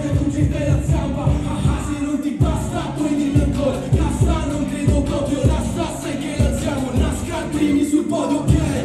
se ah, ah, non ti basta poi dimmi ancora Casta non credo proprio la Sai che la siamo. Nasca primi sul podio ok?